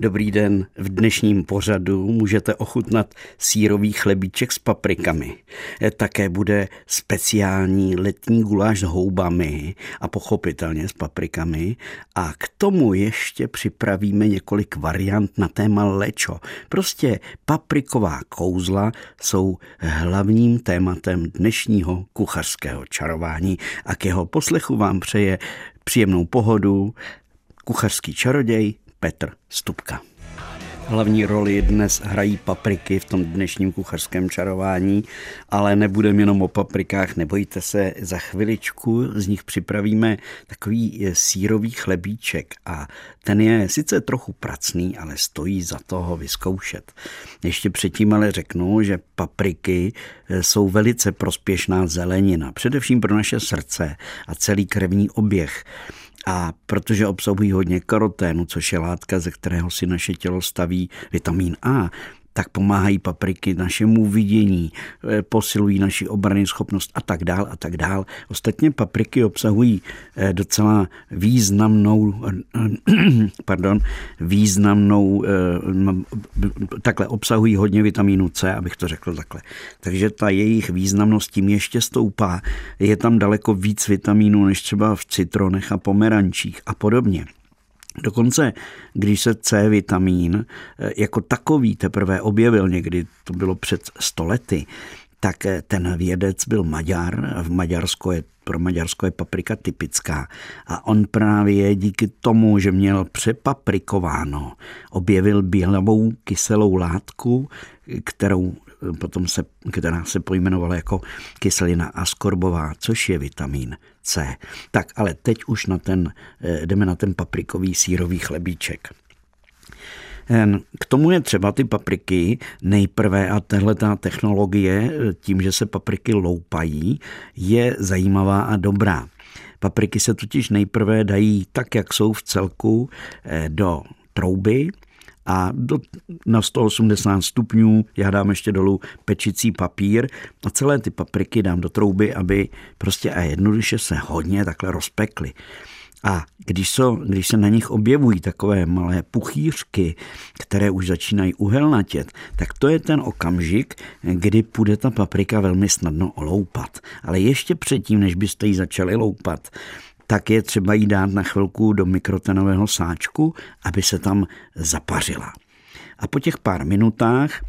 Dobrý den, v dnešním pořadu můžete ochutnat sírový chlebíček s paprikami. Také bude speciální letní guláš s houbami a pochopitelně s paprikami. A k tomu ještě připravíme několik variant na téma lečo. Prostě papriková kouzla jsou hlavním tématem dnešního kuchařského čarování a k jeho poslechu vám přeje příjemnou pohodu kuchařský čaroděj Petr Stupka. Hlavní roli dnes hrají papriky v tom dnešním kuchařském čarování, ale nebudeme jenom o paprikách, nebojte se, za chviličku z nich připravíme takový eh, sírový chlebíček a ten je sice trochu pracný, ale stojí za toho vyzkoušet. Ještě předtím ale řeknu, že papriky eh, jsou velice prospěšná zelenina, především pro naše srdce a celý krevní oběh. A protože obsahují hodně karoténu, což je látka, ze kterého si naše tělo staví vitamin A, tak pomáhají papriky našemu vidění, eh, posilují naši obrany schopnost a tak dál a tak dál. Ostatně papriky obsahují eh, docela významnou, eh, pardon, významnou, takhle obsahují hodně vitamínu C, abych to řekl takhle. Takže ta jejich významnost tím ještě stoupá. Je tam daleko víc vitamínů než třeba v citronech a pomerančích a podobně. Dokonce, když se C vitamín eh, jako takový teprve objevil někdy, to bylo před stolety, tak eh, ten vědec byl Maďar. V Maďarsko je, pro Maďarsko je paprika typická. A on právě díky tomu, že měl přepaprikováno, objevil bělavou kyselou látku, kterou potom se, která se pojmenovala jako kyselina askorbová, což je vitamin C. Tak ale teď už na ten, eh, jdeme na ten paprikový sírový chlebíček. K tomu je třeba ty papriky nejprve a tahle technologie, eh, tím, že se papriky loupají, je zajímavá a dobrá. Papriky se totiž nejprve dají tak, jak jsou v celku, eh, do trouby, a do, na 180 stupňů já dám ještě dolů pečicí papír a celé ty papriky dám do trouby, aby prostě a jednoduše se hodně takhle rozpekly. A když, so, když se na nich objevují takové malé puchýřky, které už začínají uhelnatět, tak to je ten okamžik, kdy půjde ta paprika velmi snadno oloupat. Ale ještě předtím, než byste ji začali loupat, tak je třeba jí dát na chvilku do mikrotenového sáčku, aby se tam zapařila. A po těch pár minutách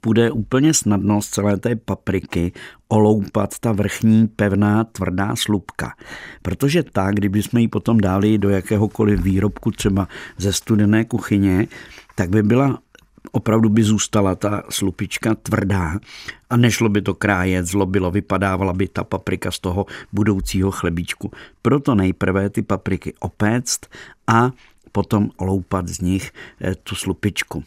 půjde úplně snadno z celé té papriky oloupat ta vrchní pevná tvrdá slupka. Protože tak, kdyby jsme ji potom dali do jakéhokoliv výrobku, třeba ze studené kuchyně, tak by byla opravdu by zůstala ta slupička tvrdá a nešlo by to krájet, zlobilo, vypadávala by ta paprika z toho budoucího chlebíčku. Proto nejprve ty papriky opéct a potom loupat z nich eh, tu slupičku.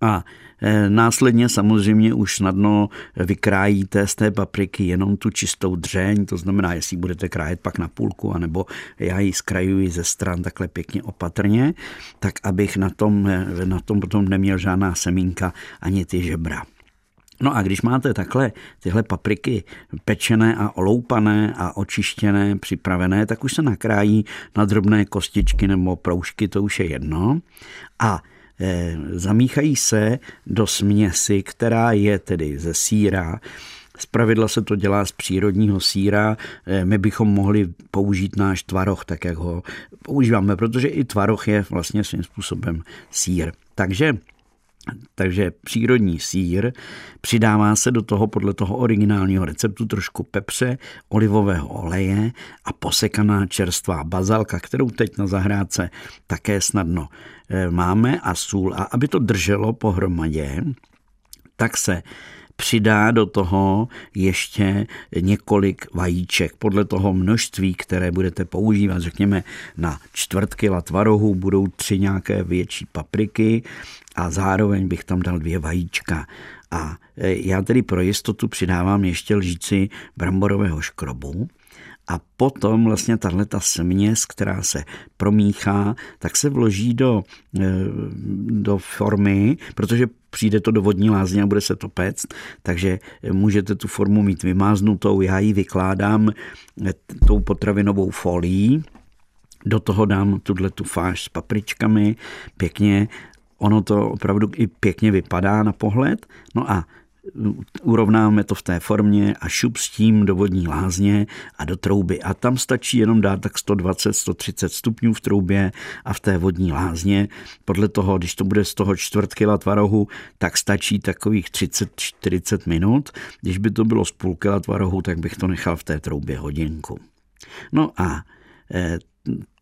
A e, následně samozřejmě už snadno vykrájíte z té papriky jenom tu čistou dřeň, to znamená, jestli budete krájet pak na půlku, anebo já ji zkrajuji ze stran takhle pěkně opatrně, tak abych na tom, e, na tom potom neměl žádná semínka ani ty žebra. No a když máte takhle tyhle papriky pečené a oloupané a očištěné, připravené, tak už se nakrájí na drobné kostičky nebo proužky, to už je jedno. A zamíchají se do směsi, která je tedy ze síra, z pravidla se to dělá z přírodního síra. Eh, my bychom mohli použít náš tvaroh, tak jak ho používáme, protože i tvaroh je vlastně svým způsobem sír. Takže takže přírodní sír, přidává se do toho podle toho originálního receptu trošku pepře, olivového oleje a posekaná čerstvá bazalka, kterou teď na zahrádce také snadno eh, máme a sůl. A aby to drželo pohromadě, tak se přidá do toho ještě několik vajíček. Podle toho množství, které budete používat, řekněme na čtvrt kila tvarohu, budou tři nějaké větší papriky a zároveň bych tam dal dvě vajíčka. A e, já tedy pro jistotu přidávám ještě lžíci bramborového škrobu a potom vlastně tahle ta směs, která se promíchá, tak se vloží do, e, do formy, protože přijde to do vodní lázně a bude se to péct, takže můžete tu formu mít vymáznutou, já ji vykládám tou potravinovou folií, do toho dám tuhle tu fáž s papričkami, pěkně, ono to opravdu i pěkně vypadá na pohled, no a urovnáme to v té formě a šup s tím do vodní lázně a do trouby. A tam stačí jenom dát tak 120-130 stupňů v troubě a v té vodní lázně. Podle toho, když to bude z toho čtvrt kila tvarohu, tak stačí takových 30-40 minut. Když by to bylo z půl kila tvarohu, tak bych to nechal v té troubě hodinku. No a eh,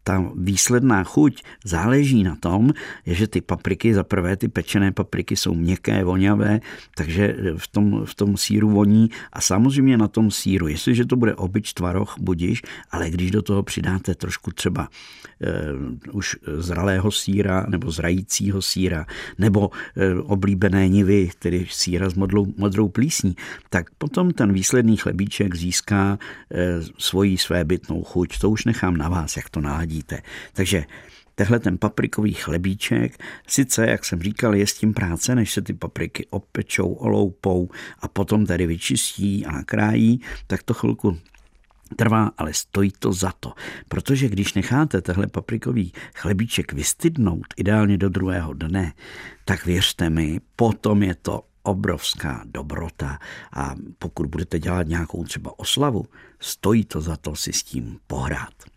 ta výsledná chuť záleží na tom, že ty papriky, za prvé ty pečené papriky jsou měkké, voňavé, takže v tom, v tom síru voní a samozřejmě na tom síru, jestliže to bude obyč tvaroh, budiš, ale když do toho přidáte trošku třeba uh, už zralého síra nebo zrajícího síra nebo uh, oblíbené nivy, tedy síra s modlou, modrou plísní, tak potom ten výsledný chlebíček získá uh, svoji svébytnou chuť. To už nechám na vás, jak to naladí vidíte. Takže tehle ten paprikový chlebíček, sice, jak jsem říkal, je s tím práce, než se ty papriky opečou, oloupou a potom tady vyčistí a nakrájí, tak to chvilku trvá, ale stojí to za to. Protože když necháte tehle paprikový chlebíček vystydnout, ideálně do druhého dne, tak věřte mi, potom je to obrovská dobrota a pokud budete dělat nějakou třeba oslavu, stojí to za to si s tím pohrát.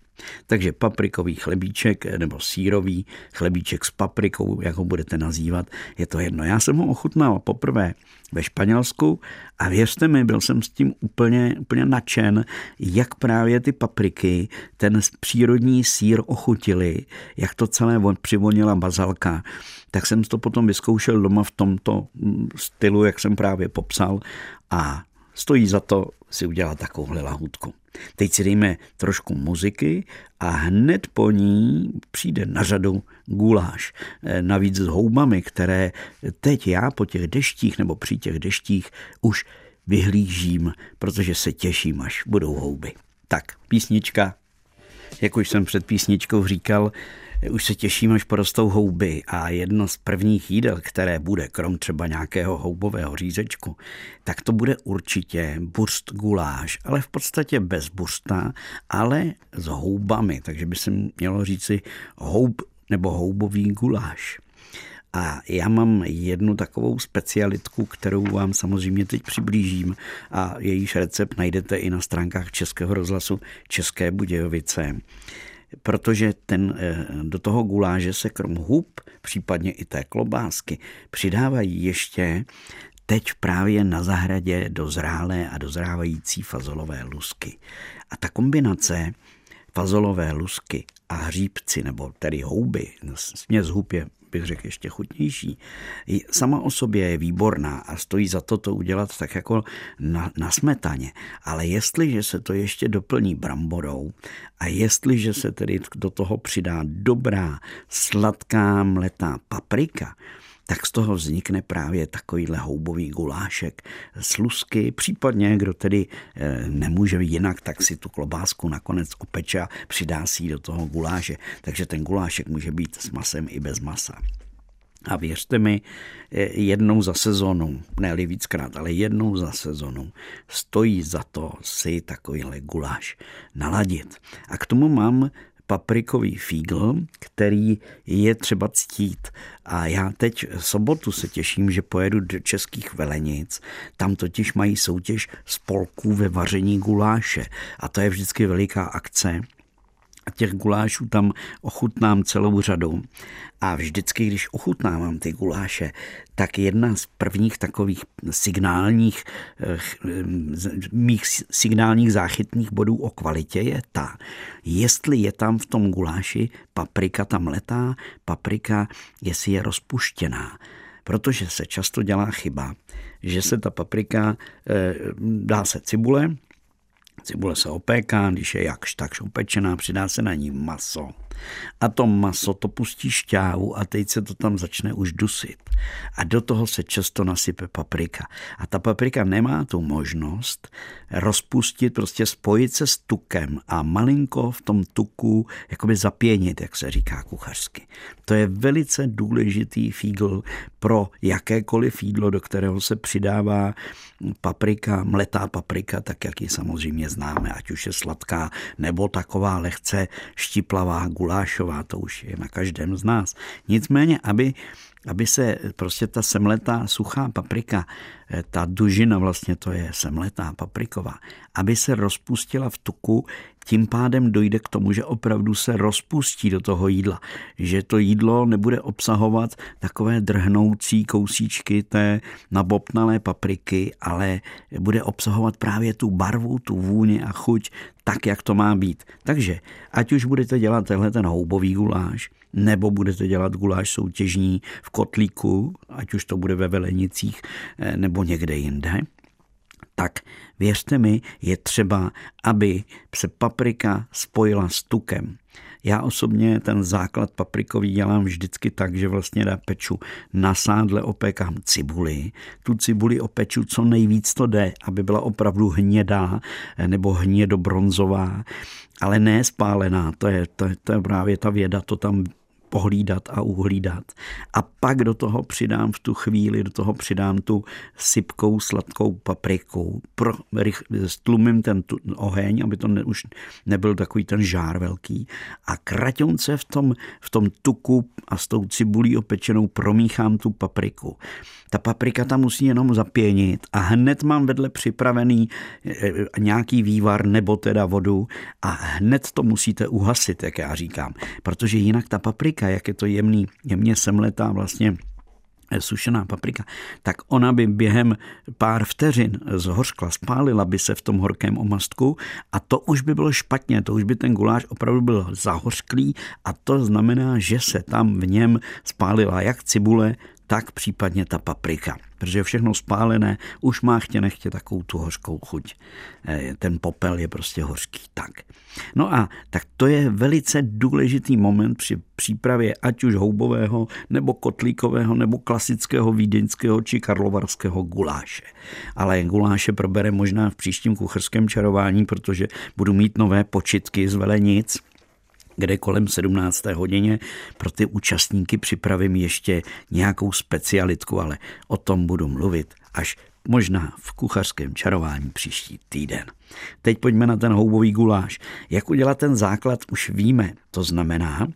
Takže paprikový chlebíček nebo sírový chlebíček s paprikou, jak ho budete nazývat, je to jedno. Já jsem ho ochutnal poprvé ve Španělsku a věřte mi, byl jsem s tím úplně, úplně nadšen, jak právě ty papriky, ten přírodní sír ochutili, jak to celé přivonila bazalka, tak jsem to potom vyzkoušel doma v tomto mm, stylu, jak jsem právě popsal a stojí za to si udělat takovouhle lahůdku. Teď si dejme trošku muziky a hned po ní přijde na řadu guláš. E, navíc s houbami, které teď já po těch deštích nebo při těch deštích už vyhlížím, protože se těším, až budou houby. Tak, písnička, jak už jsem před písničkou říkal, už se těším, až porostou houby a jedno z prvních jídel, které bude, krom třeba nějakého houbového řízečku, tak to bude určitě burst guláš, ale v podstatě bez bursta, ale s houbami, takže by se mělo říci houb nebo houbový guláš. A já mám jednu takovou specialitku, kterou vám samozřejmě teď přiblížím a jejíž recept najdete i na stránkách Českého rozhlasu České Budějovice protože ten, eh, do toho guláže se krom hub, případně i té klobásky, přidávají ještě teď právě na zahradě dozrálé a dozrávající fazolové lusky. A ta kombinace fazolové lusky a hříbci, nebo tedy houby, směs hub je bych řekl ještě chutnější, sama o sobě je výborná a stojí za to to udělat tak jako na, na smetaně. Ale jestliže se to ještě doplní bramborou a jestliže se tedy do toho přidá dobrá sladká mletá paprika, tak z toho vznikne právě takovýhle houbový gulášek s lusky, případně kdo tedy eh, nemůže jinak, tak si tu klobásku nakonec opeče a přidá si ji do toho guláše. Takže ten gulášek může být s masem i bez masa. A věřte mi, eh, jednou za sezonu, ne víckrát, ale jednou za sezonu stojí za to si takovýhle guláš naladit. A k tomu mám paprikový fígl, který je třeba ctít. A já teď sobotu se těším, že pojedu do Českých Velenic. Tam totiž mají soutěž spolků ve vaření guláše. A to je vždycky veliká akce a těch gulášů tam ochutnám celou řadu. A vždycky, když ochutnávám ty guláše, tak jedna z prvních takových signálních, eh, mých signálních záchytných bodů o kvalitě je ta, jestli je tam v tom guláši paprika tam letá, paprika, jestli je rozpuštěná protože se často dělá chyba, že se ta paprika, eh, dá se cibule, Cibule se opéká, když je jakž takž opečená, přidá se na ní maso. A to maso to pustí šťávu a teď se to tam začne už dusit. A do toho se často nasype paprika. A ta paprika nemá tu možnost rozpustit, prostě spojit se s tukem a malinko v tom tuku jakoby zapěnit, jak se říká kuchařsky. To je velice důležitý fígl pro jakékoliv jídlo, do kterého se přidává paprika, mletá paprika, tak jak ji samozřejmě známe, ať už je sladká nebo taková lehce štiplavá, gulášová, to už je na každém z nás. Nicméně, aby aby se prostě ta semletá suchá paprika, eh, ta dužina vlastně to je semletá papriková, aby se rozpustila v tuku, tím pádem dojde k tomu, že opravdu se rozpustí do toho jídla. Že to jídlo nebude obsahovat takové drhnoucí kousíčky té nabopnalé papriky, ale bude obsahovat právě tu barvu, tu vůni a chuť tak, jak to má být. Takže ať už budete dělat tenhle ten houbový guláš, nebo budete dělat guláš soutěžní v kotlíku, ať už to bude ve Velenicích eh, nebo někde jinde, tak věřte mi, je třeba, aby se paprika spojila s tukem. Já osobně ten základ paprikový dělám vždycky tak, že vlastně na peču na sádle opékám cibuli. Tu cibuli opeču co nejvíc to jde, aby byla opravdu hnědá eh, nebo hnědobronzová, ale ne spálená. To je, to, to je právě ta věda, to tam pohlídat a uhlídat. A pak do toho přidám v tu chvíli, do toho přidám tu sypkou sladkou papriku. Pro, rych, stlumím ten tu, oheň, aby to ne, už nebyl takový ten žár velký. A kraťonce v tom, v tom tuku a s tou cibulí opečenou promíchám tu papriku. Ta paprika tam musí jenom zapěnit a hned mám vedle připravený eh, nějaký vývar nebo teda vodu a hned to musíte uhasit, jak já říkám, protože jinak ta paprika, jak je to jemný, jemně semletá vlastně eh, sušená paprika, tak ona by během pár vteřin zhořkla, spálila by se v tom horkém omastku a to už by bylo špatně, to už by ten guláš opravdu byl zahořklý a to znamená, že se tam v něm spálila jak cibule, tak případně ta paprika. Protože všechno spálené už má chtě nechtě takovou tu hořkou chuť. Eh, ten popel je prostě hořký. Tak. No a tak to je velice důležitý moment při přípravě ať už houbového, nebo kotlíkového, nebo klasického vídeňského či karlovarského guláše. Ale guláše probere možná v příštím kuchrském čarování, protože budu mít nové počitky z Velenic, kde kolem 17. hodině pro ty účastníky připravím ještě nějakou specialitku, ale o tom budu mluvit až možná v kuchařském čarování příští týden. Teď pojďme na ten houbový guláš. Jak udělat ten základ, už víme. To znamená,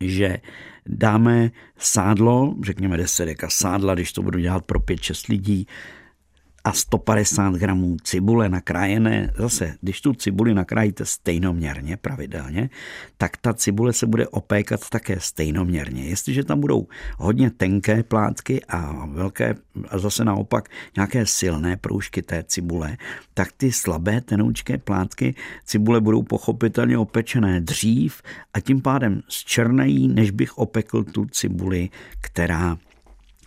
že dáme sádlo, řekněme 10 deka sádla, když to budu dělat pro 5-6 lidí, a 150 gramů cibule nakrájené. Zase, když tu cibuli nakrájíte stejnoměrně, pravidelně, tak ta cibule se bude opékat také stejnoměrně. Jestliže tam budou hodně tenké plátky a velké, a zase naopak nějaké silné proužky té cibule, tak ty slabé tenoučké plátky cibule budou pochopitelně opečené dřív a tím pádem zčernají, než bych opekl tu cibuli, která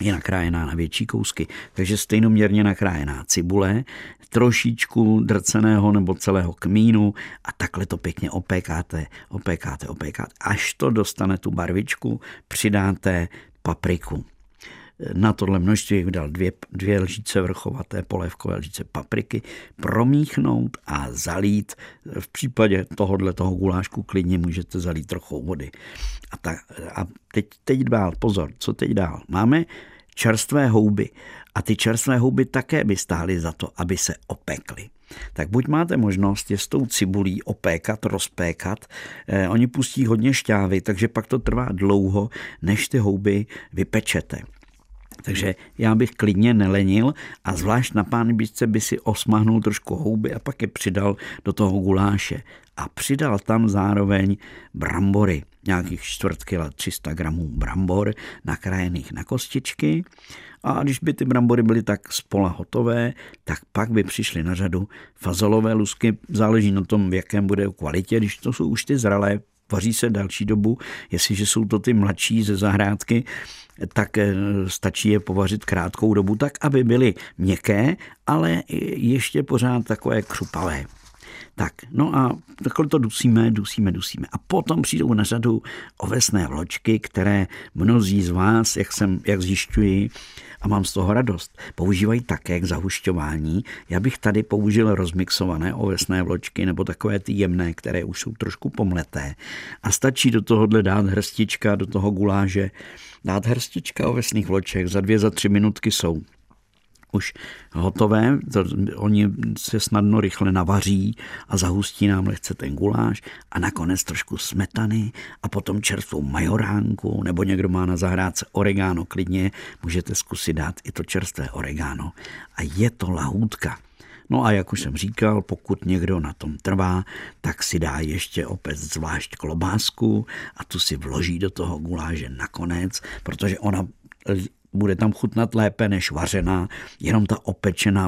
je nakrájená na větší kousky, takže stejnoměrně nakrájená cibule, trošičku drceného nebo celého kmínu a takhle to pěkně opékáte, opékáte, opékáte. Až to dostane tu barvičku, přidáte papriku. Na tohle množství bych dal dvě, dvě lžíce vrchovaté polévkové lžíce papriky, promíchnout a zalít. V případě tohohle toho gulášku klidně můžete zalít trochu vody. A, ta, a teď, teď dál, pozor, co teď dál? Máme čerstvé houby a ty čerstvé houby také by stály za to, aby se opekly. Tak buď máte možnost je s tou cibulí opékat, rozpékat, eh, oni pustí hodně šťávy, takže pak to trvá dlouho, než ty houby vypečete. Takže já bych klidně nelenil a zvlášť na pánbíčce by si osmahnul trošku houby a pak je přidal do toho guláše. A přidal tam zároveň brambory, nějakých čtvrt kila 300 gramů brambor nakrájených na kostičky. A když by ty brambory byly tak spola hotové, tak pak by přišly na řadu fazolové lusky. Záleží na tom, v jakém bude kvalitě. Když to jsou už ty zralé, vaří se další dobu. Jestliže jsou to ty mladší ze zahrádky, tak eh, stačí je povařit krátkou dobu, tak aby byly měkké, ale ještě pořád takové křupavé. Tak, no a takhle to dusíme, dusíme, dusíme. A potom přijdou na řadu ovesné vločky, které mnozí z vás, jak, jsem, jak zjišťuji, a mám z toho radost. Používají také k zahušťování. Já bych tady použil rozmixované ovesné vločky nebo takové ty jemné, které už jsou trošku pomleté. A stačí do tohohle dát hrstička, do toho guláže, dát hrstička ovesných vloček, za dvě, za tři minutky jsou už hotové, to, oni se snadno rychle navaří a zahustí nám lehce ten guláš a nakonec trošku smetany a potom čerstvou majoránku nebo někdo má na zahrádce oregano klidně, můžete zkusit dát i to čerstvé oregano a je to lahůdka. No a jak už jsem říkal, pokud někdo na tom trvá, tak si dá ještě opět zvlášť klobásku a tu si vloží do toho guláže nakonec, protože ona bude tam chutnat lépe než vařená, jenom ta opečená vložená